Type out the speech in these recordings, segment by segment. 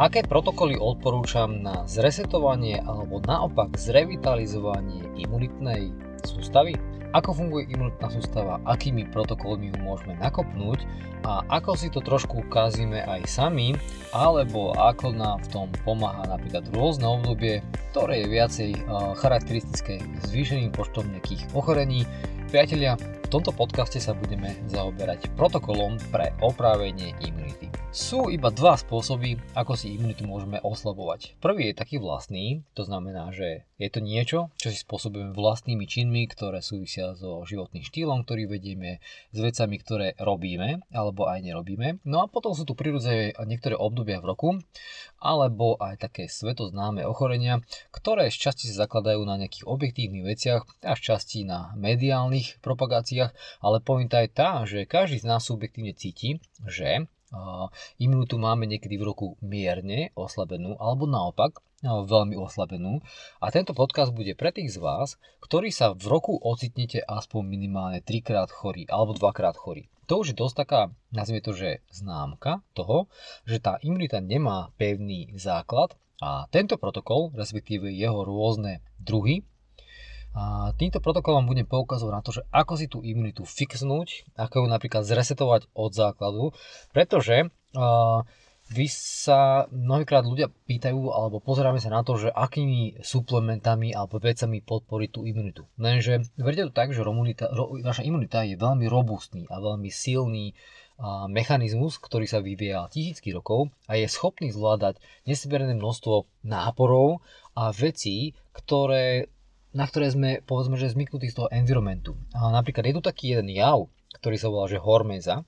Aké protokoly odporúčam na zresetovanie alebo naopak zrevitalizovanie imunitnej sústavy? Ako funguje imunitná sústava, akými protokolmi ju môžeme nakopnúť a ako si to trošku ukázime aj sami, alebo ako nám v tom pomáha napríklad rôzne obdobie, ktoré je viacej charakteristické zvýšeným počtom nejakých ochorení. Priatelia, v tomto podcaste sa budeme zaoberať protokolom pre oprávenie imunity. Sú iba dva spôsoby, ako si imunitu môžeme oslabovať. Prvý je taký vlastný, to znamená, že je to niečo, čo si spôsobujeme vlastnými činmi, ktoré súvisia so životným štýlom, ktorý vedieme, s vecami, ktoré robíme alebo aj nerobíme. No a potom sú tu prirodzené niektoré obdobia v roku, alebo aj také svetoznáme ochorenia, ktoré z časti sa zakladajú na nejakých objektívnych veciach a z časti na mediálnych propagáciách, ale pointa je tá, že každý z nás subjektívne cíti, že imunitu máme niekedy v roku mierne oslabenú alebo naopak veľmi oslabenú. A tento podcast bude pre tých z vás, ktorí sa v roku ocitnete aspoň minimálne 3 krát chorí alebo 2 krát chorí. To už je dosť taká, nazvime to, že známka toho, že tá imunita nemá pevný základ a tento protokol, respektíve jeho rôzne druhy, a týmto protokolom budem poukazovať na to, že ako si tú imunitu fixnúť, ako ju napríklad zresetovať od základu, pretože uh, vy sa mnohýkrát ľudia pýtajú alebo pozeráme sa na to, že akými suplementami alebo vecami podporiť tú imunitu. Lenže verte to tak, že romunita, ro, vaša imunita je veľmi robustný a veľmi silný mechanizmus, ktorý sa vyvíja tisícky rokov a je schopný zvládať nesmierne množstvo náporov a vecí, ktoré na ktoré sme, povedzme, že zmyknutí z toho environmentu. A napríklad je tu taký jeden jav, ktorý sa volá, že hormeza.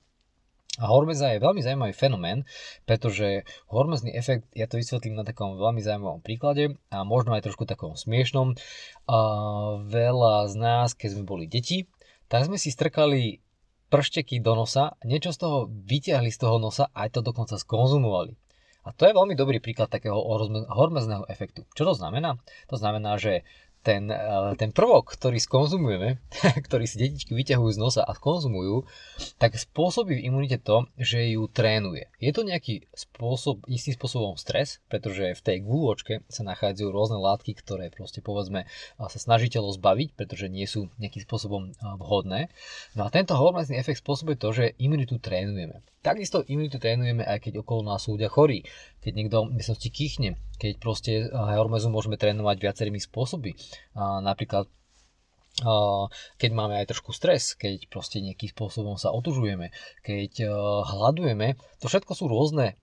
A hormeza je veľmi zaujímavý fenomén, pretože hormezný efekt, ja to vysvetlím na takom veľmi zaujímavom príklade a možno aj trošku takom smiešnom. A veľa z nás, keď sme boli deti, tak sme si strkali pršteky do nosa, niečo z toho vyťahli z toho nosa a aj to dokonca skonzumovali. A to je veľmi dobrý príklad takého hormezného efektu. Čo to znamená? To znamená, že ten, eh, ten prvok, ktorý skonzumujeme, ktorý si detičky vyťahujú z nosa a skonzumujú, tak spôsobí v imunite to, že ju trénuje. Je to nejaký spôsob, istým spôsobom stres, pretože v tej gúločke sa nachádzajú rôzne látky, ktoré proste povedzme sa snaží telo zbaviť, pretože nie sú nejakým spôsobom eh, vhodné. No a tento hormonálny efekt spôsobuje to, že imunitu trénujeme. Takisto imunitu trénujeme aj keď okolo nás ľudia chorí. Keď niekto v myslosti kýchne, keď proste hormezu môžeme trénovať viacerými spôsoby. Napríklad keď máme aj trošku stres, keď proste nejakým spôsobom sa otužujeme, keď eh, hľadujeme, to všetko sú rôzne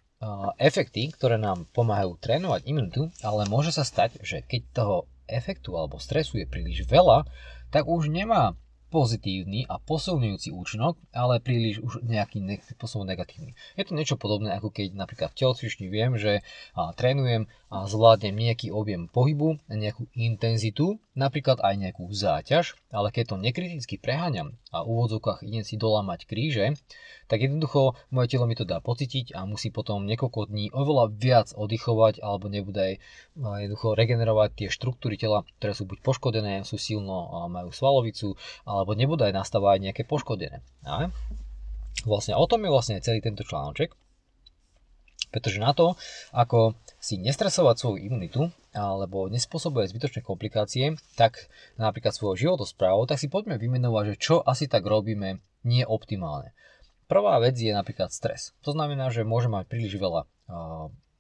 efekty, ktoré nám pomáhajú trénovať imunitu, ale môže sa stať, že keď toho efektu alebo stresu je príliš veľa, tak už nemá pozitívny a posilňujúci účinok, ale príliš už nejaký spôsobom negatívny. Je to niečo podobné, ako keď napríklad v telocvični viem, že a, trénujem a zvládnem nejaký objem pohybu, nejakú intenzitu, napríklad aj nejakú záťaž, ale keď to nekriticky preháňam a v úvodzovkách idem si dolamať kríže, tak jednoducho moje telo mi to dá pocítiť a musí potom niekoľko dní oveľa viac oddychovať alebo nebude aj jednoducho regenerovať tie štruktúry tela, ktoré sú buď poškodené, sú silno, majú svalovicu, alebo nebude aj nastavovať nejaké poškodené. A vlastne o tom je vlastne celý tento článoček, pretože na to, ako si nestresovať svoju imunitu alebo nespôsobuje zbytočné komplikácie, tak napríklad svojho životosprávu, tak si poďme vymenovať, že čo asi tak robíme nie optimálne. Prvá vec je napríklad stres. To znamená, že môže mať príliš veľa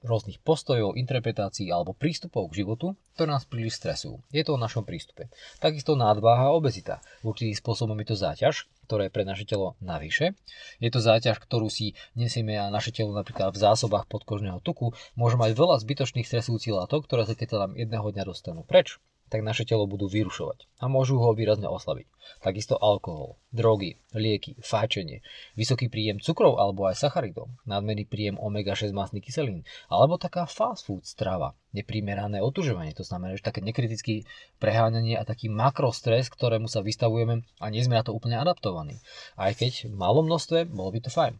rôznych postojov, interpretácií alebo prístupov k životu, ktoré nás príliš stresujú. Je to o našom prístupe. Takisto nadváha a obezita. Určitým spôsobom je to záťaž, ktoré je pre naše telo navyše. Je to záťaž, ktorú si nesieme a naše telo napríklad v zásobách podkožného tuku môže mať veľa zbytočných stresujúcich látok, ktoré sa keď nám jedného dňa dostanú preč, tak naše telo budú vyrušovať a môžu ho výrazne oslabiť. Takisto alkohol, drogy, lieky, fáčenie, vysoký príjem cukrov alebo aj sacharidov, nadmerný príjem omega-6 masných kyselín, alebo taká fast food strava, neprimerané otužovanie, to znamená, že také nekritické preháňanie a taký makrostres, ktorému sa vystavujeme a nie sme na to úplne adaptovaní. Aj keď v malom množstve, bolo by to fajn.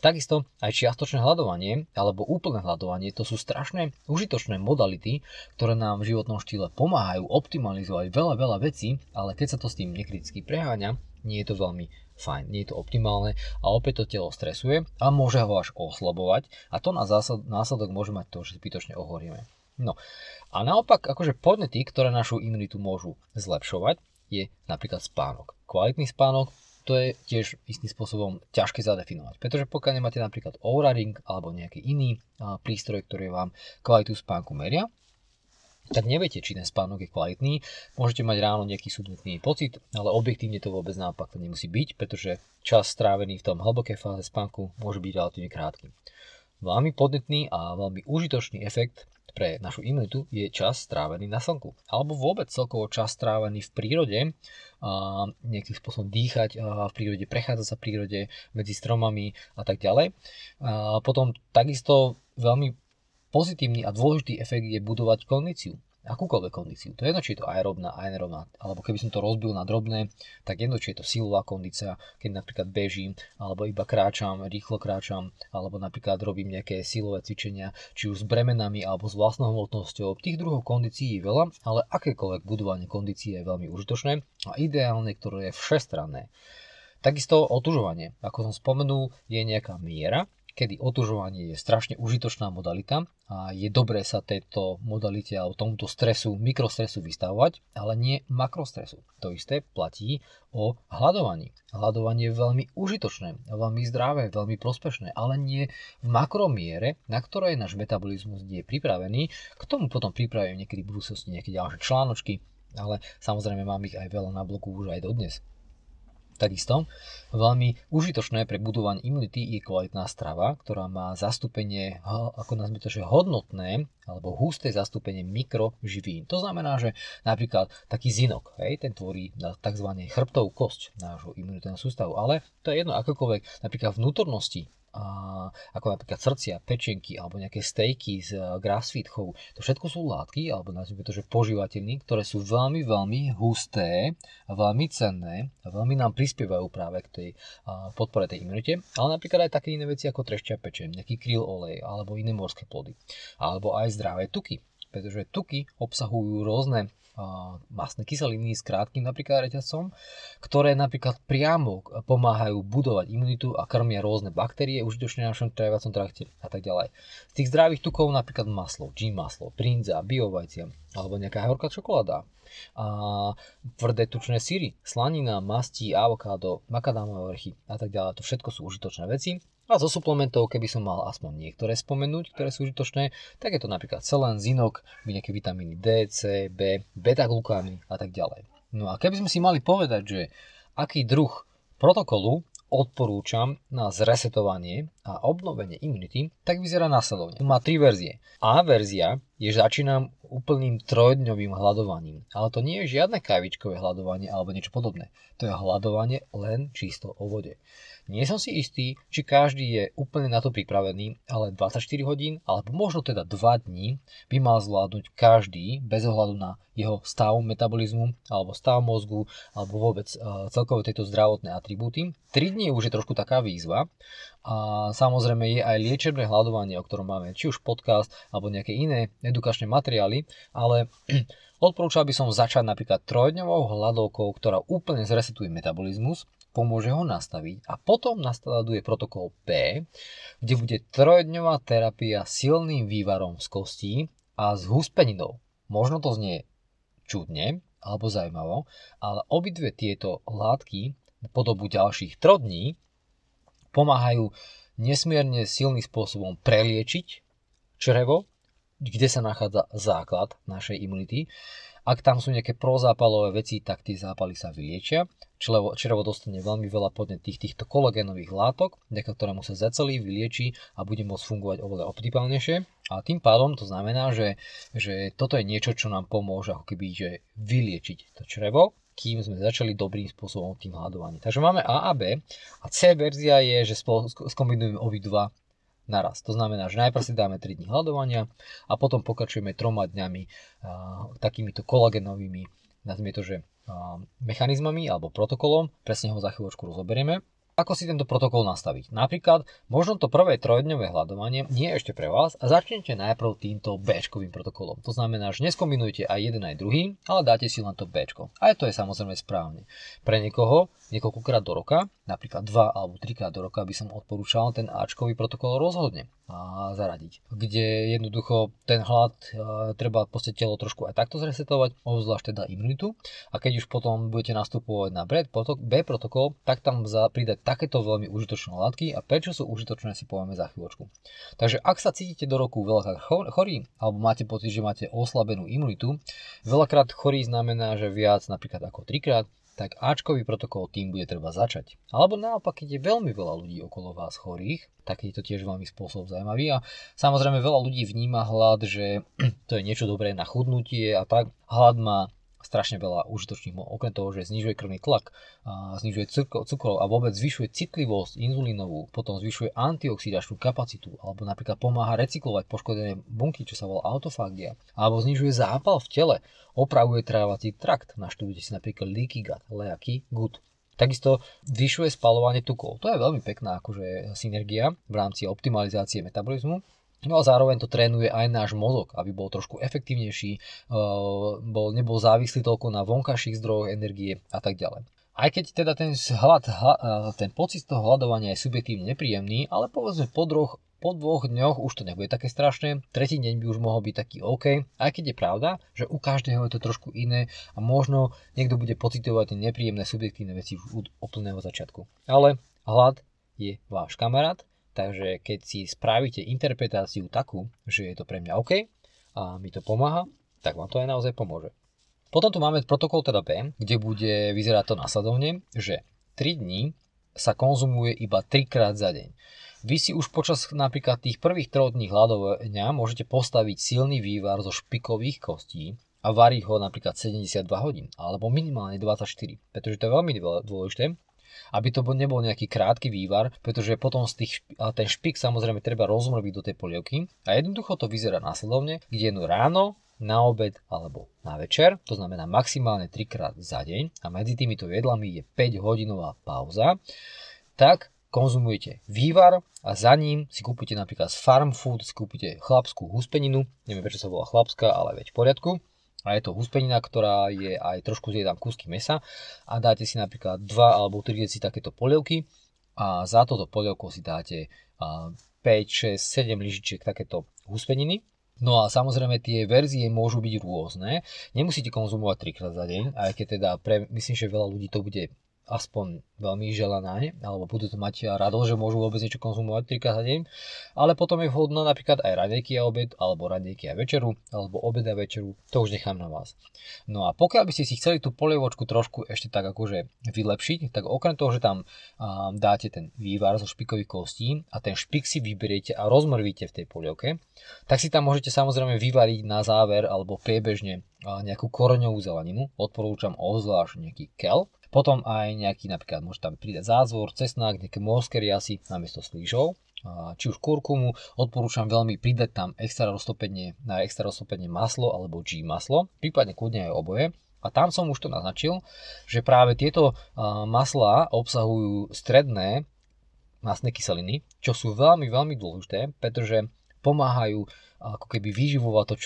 Takisto aj čiastočné hľadovanie alebo úplné hľadovanie to sú strašné užitočné modality, ktoré nám v životnom štýle pomáhajú optimalizovať veľa, veľa vecí, ale keď sa to s tým nekriticky preháňa, nie je to veľmi fajn, nie je to optimálne a opäť to telo stresuje a môže ho až oslabovať a to na zásad, následok môže mať to, že zbytočne ohorieme. No a naopak, akože podnety, ktoré našu imunitu môžu zlepšovať, je napríklad spánok. Kvalitný spánok to je tiež istým spôsobom ťažké zadefinovať. Pretože pokiaľ nemáte napríklad Oura Ring alebo nejaký iný prístroj, ktorý vám kvalitu spánku meria, tak neviete, či ten spánok je kvalitný. Môžete mať ráno nejaký súdnutný pocit, ale objektívne to vôbec naopak to nemusí byť, pretože čas strávený v tom hlbokej fáze spánku môže byť relatívne krátky. Veľmi podnetný a veľmi užitočný efekt pre našu imunitu je čas strávený na slnku. Alebo vôbec celkovo čas strávený v prírode, a nejakým spôsobom dýchať v prírode, prechádzať sa v prírode medzi stromami a tak ďalej. Potom takisto veľmi pozitívny a dôležitý efekt je budovať kondíciu akúkoľvek kondíciu. To je jedno, či je to aerobná, anaerobná, alebo keby som to rozbil na drobné, tak jedno, či je to silová kondícia, keď napríklad bežím, alebo iba kráčam, rýchlo kráčam, alebo napríklad robím nejaké silové cvičenia, či už s bremenami, alebo s vlastnou hmotnosťou. Tých druhov kondícií je veľa, ale akékoľvek budovanie kondície je veľmi užitočné a ideálne, ktoré je všestranné. Takisto otužovanie. Ako som spomenul, je nejaká miera, kedy otužovanie je strašne užitočná modalita a je dobré sa tejto modalite alebo tomuto stresu, mikrostresu vystavovať, ale nie makrostresu. To isté platí o hľadovaní. Hľadovanie je veľmi užitočné, veľmi zdravé, veľmi prospešné, ale nie v makromiere, na ktorej náš metabolizmus nie je pripravený. K tomu potom pripravím niekedy v budúcnosti nejaké ďalšie článočky, ale samozrejme mám ich aj veľa na blogu už aj dodnes. Takisto veľmi užitočné pre budovanie imunity je kvalitná strava, ktorá má zastúpenie, ako nazvime to, že hodnotné alebo husté zastúpenie mikroživín. To znamená, že napríklad taký zinok, hej, ten tvorí tzv. chrbtovú kosť nášho imunitného sústavu, ale to je jedno akokoľvek, napríklad vnútornosti ako napríklad srdcia, pečenky alebo nejaké stejky z uh, grassfeed chovu. To všetko sú látky, alebo nazvime to, že požívateľní, ktoré sú veľmi, veľmi husté, veľmi cenné a veľmi nám prispievajú práve k tej uh, podpore tej imunite. Ale napríklad aj také iné veci ako trešťa pečen, nejaký krill olej alebo iné morské plody. Alebo aj zdravé tuky pretože tuky obsahujú rôzne masné kyseliny s krátkým napríklad reťazcom, ktoré napríklad priamo pomáhajú budovať imunitu a krmia rôzne baktérie užitočné na našom tráviacom trakte a tak ďalej. Z tých zdravých tukov napríklad maslo, G maslo, brinza, biovajcia alebo nejaká horká čokoláda a tvrdé tučné síry, slanina, masti, avokádo, makadámové vrchy a tak ďalej. To všetko sú užitočné veci a zo suplementov, keby som mal aspoň niektoré spomenúť, ktoré sú užitočné, tak je to napríklad selen, zinok, nejaké vitamíny D, C, B, beta-glukány a tak ďalej. No a keby sme si mali povedať, že aký druh protokolu odporúčam na zresetovanie a obnovenie imunity, tak vyzerá následovne. Má tri verzie. A verzia je, že začínam úplným trojdňovým hľadovaním. Ale to nie je žiadne kavičkové hľadovanie alebo niečo podobné. To je hľadovanie len čisto o vode. Nie som si istý, či každý je úplne na to pripravený, ale 24 hodín alebo možno teda 2 dní by mal zvládnuť každý bez ohľadu na jeho stav metabolizmu alebo stav mozgu alebo vôbec uh, celkové tieto zdravotné atribúty. 3 dní už je trošku taká výzva a samozrejme je aj liečebné hľadovanie, o ktorom máme či už podcast alebo nejaké iné edukačné materiály, ale odporúčal by som začať napríklad trojdňovou hľadovkou, ktorá úplne zresetuje metabolizmus pomôže ho nastaviť a potom nasleduje protokol P, kde bude trojdňová terapia silným vývarom z kostí a s huspeninou. Možno to znie čudne alebo zaujímavo, ale obidve tieto látky po dobu ďalších 3 dní pomáhajú nesmierne silným spôsobom preliečiť črevo, kde sa nachádza základ našej imunity ak tam sú nejaké prozápalové veci, tak tie zápaly sa vyliečia. Črevo, črevo dostane veľmi veľa podnetých týchto kolagénových látok, vďaka ktorému sa zacelí, vylieči a bude môcť fungovať oveľa optimálnejšie. A tým pádom to znamená, že, že toto je niečo, čo nám pomôže ako keby že vyliečiť to črevo, kým sme začali dobrým spôsobom tým hľadovaním. Takže máme A a B a C verzia je, že skombinujeme obidva naraz. To znamená, že najprv si dáme 3 dní hľadovania a potom pokračujeme troma dňami uh, takýmito kolagenovými, nazvime to, že mechanizmami alebo protokolom. Presne ho za chvíľočku rozoberieme. ako si tento protokol nastaviť. Napríklad, možno to prvé trojdňové hľadovanie nie je ešte pre vás a začnete najprv týmto B protokolom. To znamená, že neskombinujete aj jeden aj druhý, ale dáte si len to B. Aj to je samozrejme správne. Pre niekoho niekoľkokrát do roka, napríklad 2 alebo 3 krát do roka by som odporúčal ten Ačkový protokol rozhodne zaradiť. Kde jednoducho ten hlad e, treba podstate telo trošku aj takto zresetovať, obzvlášť teda imunitu. A keď už potom budete nastupovať na B protokol, tak tam pridať takéto veľmi užitočné látky a prečo sú užitočné si povieme za chvíľočku. Takže ak sa cítite do roku veľakrát chorý alebo máte pocit, že máte oslabenú imunitu, veľakrát chorý znamená, že viac napríklad ako 3 krát, tak Ačkový protokol tým bude treba začať. Alebo naopak, keď je veľmi veľa ľudí okolo vás chorých, tak je to tiež veľmi spôsob zaujímavý. A samozrejme veľa ľudí vníma hlad, že to je niečo dobré na chudnutie a tak. Hlad má strašne veľa užitočných, okrem toho, že znižuje krvný tlak, znižuje cukro, cukrov a vôbec zvyšuje citlivosť inzulínovú, potom zvyšuje antioxidačnú kapacitu, alebo napríklad pomáha recyklovať poškodené bunky, čo sa volá autofágia, alebo znižuje zápal v tele, opravuje trávací trakt, naštudujte si napríklad leaky gut, leaky gut. Takisto zvyšuje spalovanie tukov. To je veľmi pekná akože synergia v rámci optimalizácie metabolizmu No a zároveň to trénuje aj náš mozog, aby bol trošku efektívnejší, eh, bol, nebol závislý toľko na vonkajších zdrojoch energie a tak ďalej. Aj keď teda ten, hlad, eh, ten pocit toho hľadovania je subjektívne nepríjemný, ale povedzme po, droch, po dvoch dňoch už to nebude také strašné, tretí deň by už mohol byť taký OK, aj keď je pravda, že u každého je to trošku iné a možno niekto bude pocitovať nepríjemné subjektívne veci už od úplného začiatku. Ale hlad je váš kamarát Takže keď si spravíte interpretáciu takú, že je to pre mňa OK a mi to pomáha, tak vám to aj naozaj pomôže. Potom tu máme protokol teda B, kde bude vyzerať to následovne, že 3 dní sa konzumuje iba 3 krát za deň. Vy si už počas napríklad tých prvých 3 dní hľadovania môžete postaviť silný vývar zo špikových kostí a variť ho napríklad 72 hodín, alebo minimálne 24, pretože to je veľmi dôležité, aby to nebol nejaký krátky vývar, pretože potom z tých, ten špik samozrejme treba rozmrviť do tej polievky a jednoducho to vyzerá následovne, kde jedno ráno, na obed alebo na večer, to znamená maximálne 3 krát za deň a medzi týmito jedlami je 5 hodinová pauza, tak konzumujete vývar a za ním si kúpite napríklad z Farm Food, si kúpite chlapskú huspeninu, neviem prečo sa volá chlapská, ale veď v poriadku, a je to huspenina, ktorá je aj trošku je kúsky mesa a dáte si napríklad 2 alebo 3 deci takéto polievky a za toto polievko si dáte 5, 6, 7 lyžičiek takéto huspeniny. No a samozrejme tie verzie môžu byť rôzne. Nemusíte konzumovať 3 krát za deň, aj keď teda pre, myslím, že veľa ľudí to bude aspoň veľmi želané, alebo budú to mať radosť, že môžu vôbec niečo konzumovať 3 krát za deň, ale potom je vhodná napríklad aj raňajky a obed, alebo raňajky a večeru, alebo obed a večeru, to už nechám na vás. No a pokiaľ by ste si chceli tú polievočku trošku ešte tak akože vylepšiť, tak okrem toho, že tam um, dáte ten vývar zo špikových kostí a ten špik si vyberiete a rozmrvíte v tej polievke, tak si tam môžete samozrejme vyvariť na záver alebo priebežne nejakú koreňovú zeleninu, odporúčam obzvlášť nejaký kelp, potom aj nejaký napríklad môže tam pridať zázvor, cesnák, nejaké morské riasy namiesto slížov či už kurkumu, odporúčam veľmi pridať tam extra roztopenie, na extra roztopenie maslo alebo G maslo, prípadne kľudne aj oboje. A tam som už to naznačil, že práve tieto maslá obsahujú stredné masné kyseliny, čo sú veľmi, veľmi dôležité, pretože pomáhajú ako keby vyživovať to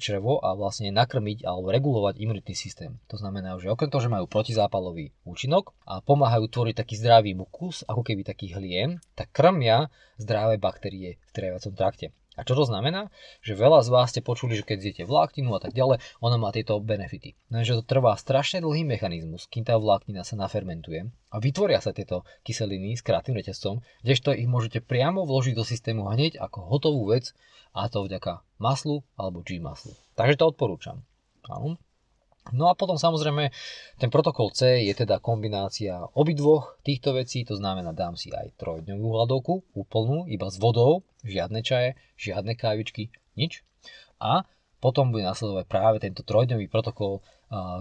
črevo, a vlastne nakrmiť alebo regulovať imunitný systém. To znamená, že okrem toho, že majú protizápalový účinok a pomáhajú tvoriť taký zdravý mukus, ako keby taký hlien, tak krmia zdravé baktérie v tráviacom trakte. A čo to znamená? Že veľa z vás ste počuli, že keď zjete vlákninu a tak ďalej, ona má tieto benefity. Lenže to trvá strašne dlhý mechanizmus, kým tá vláknina sa nafermentuje a vytvoria sa tieto kyseliny s krátnym reťazcom, kdežto ich môžete priamo vložiť do systému hneď ako hotovú vec a to vďaka maslu alebo G maslu. Takže to odporúčam. Áno. No a potom samozrejme ten protokol C je teda kombinácia obidvoch týchto vecí, to znamená dám si aj trojdňovú hladovku, úplnú, iba s vodou, žiadne čaje, žiadne kávičky, nič. A potom bude nasledovať práve tento trojdňový protokol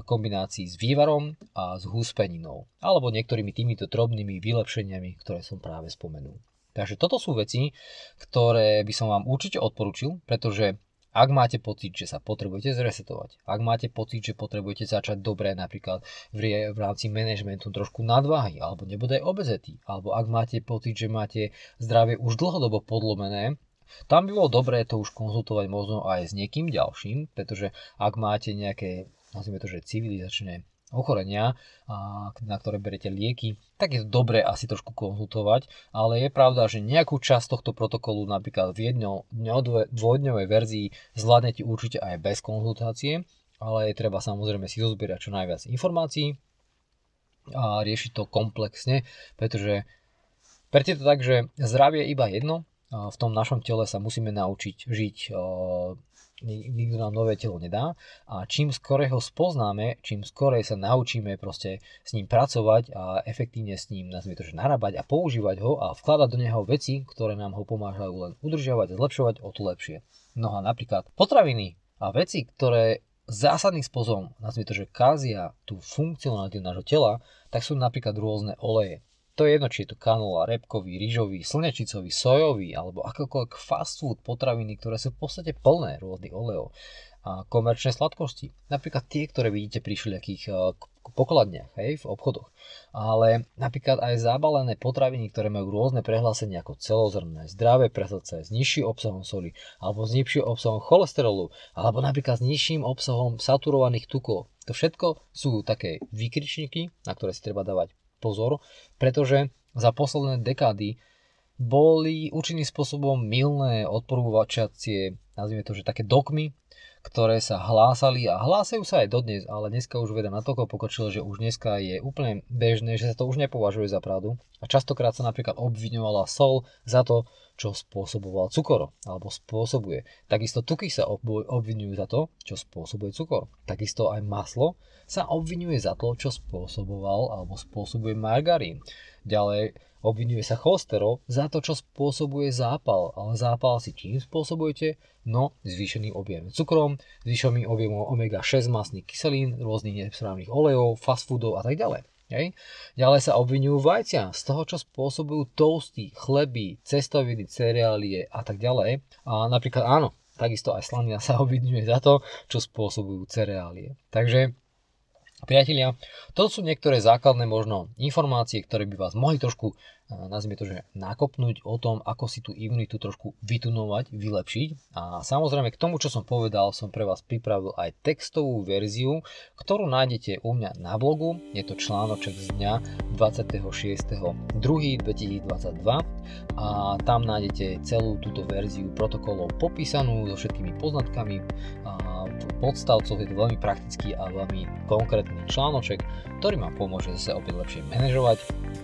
kombinácií s vývarom a s húspeninou, alebo niektorými týmito drobnými vylepšeniami, ktoré som práve spomenul. Takže toto sú veci, ktoré by som vám určite odporučil, pretože Ak máte pocit, že sa potrebujete zresetovať, ak máte pocit, že potrebujete začať dobre napríklad v, rámci manažmentu trošku nadváhy, alebo nebude obezety, alebo ak máte pocit, že máte zdravie už dlhodobo podlomené, tam by bolo dobré to už konzultovať možno aj s niekým ďalším, pretože ak máte nejaké, nazvime to, že civilizačné ochorenia, na ktoré berete lieky, tak je to dobré asi trošku konzultovať, ale je pravda, že nejakú časť tohto protokolu napríklad v jedno, dvojdňovej verzii zvládnete určite aj bez konzultácie, ale je treba samozrejme si zozbierať čo najviac informácií a riešiť to komplexne, pretože Berte to tak, že zdravie je iba jedno, v tom našom tele sa musíme naučiť žiť nikto nám nové telo nedá a čím skorej ho spoznáme, čím skorej sa naučíme proste s ním pracovať a efektívne s ním, nazvime to, že narábať a používať ho a vkladať do neho veci, ktoré nám ho pomáhajú len udržiavať a zlepšovať, o to lepšie. No a napríklad potraviny a veci, ktoré zásadným spôsobom, nazvime to, že kázia tú funkcionalitu nášho tela, tak sú napríklad rôzne oleje. To je jedno, či je to kanola, repkový, rýžový, slnečicový, sojový alebo akokoľvek fast food potraviny, ktoré sú v podstate plné rôznych olejov a komerčné sladkosti. Napríklad tie, ktoré vidíte pri všelijakých eh, pokladniach, hej, v obchodoch. Ale napríklad aj zabalené potraviny, ktoré majú rôzne prehlásenia ako celozrné, zdravé pre srdce, s nižším obsahom soli, alebo s nižším obsahom cholesterolu, alebo napríklad s nižším obsahom saturovaných tukov. To všetko sú také výkričníky, na ktoré si treba dávať pozor, pretože za posledné dekády boli určitým spôsobom milné odporúvačacie, nazvime to, že také dogmy, ktoré sa hlásali a hlásajú sa aj dodnes, ale dneska už veda natoľko pokročila, že už dneska je úplne bežné, že sa to už nepovažuje za pravdu. A častokrát sa napríklad obviňovala sol za to, čo spôsoboval cukor, alebo spôsobuje. Takisto tuky sa obvinujú za to, čo spôsobuje cukor. Takisto aj maslo sa obvinuje za to, čo spôsoboval alebo spôsobuje margarín. Ďalej obvinuje sa cholesterol za to, čo spôsobuje zápal. Ale zápal si čím spôsobujete? No, zvýšeným objemom cukrom, zvýšeným objemom omega-6 masných kyselín, rôznych nesprávnych olejov, fast foodov a tak ďalej. Hej. Ďalej sa obvinujú vajcia z toho, čo spôsobujú toasty, chleby, cestoviny, cereálie a tak ďalej. A napríklad áno, takisto aj slanina sa obvinuje za to, čo spôsobujú cereálie. Takže Priatelia, to sú niektoré základné možno informácie, ktoré by vás mohli trošku nazvime to, že nakopnúť o tom, ako si tú imunitu trošku vytunovať, vylepšiť. A samozrejme k tomu, čo som povedal, som pre vás pripravil aj textovú verziu, ktorú nájdete u mňa na blogu. Je to článoček z dňa 26.2.2022 a tam nájdete celú túto verziu protokolov popísanú so všetkými poznatkami podstavcov. Je to veľmi praktický a veľmi konkrétny článoček, ktorý vám pomôže zase opäť lepšie manažovať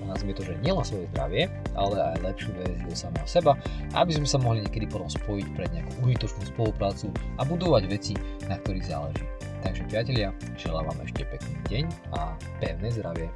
nazvime to, že nielen svoje zdravie, ale aj lepšiu verziu samého seba, aby sme sa mohli niekedy potom spojiť pre nejakú užitočnú spoluprácu a budovať veci, na ktorých záleží. Takže priatelia, želám vám ešte pekný deň a pevné zdravie.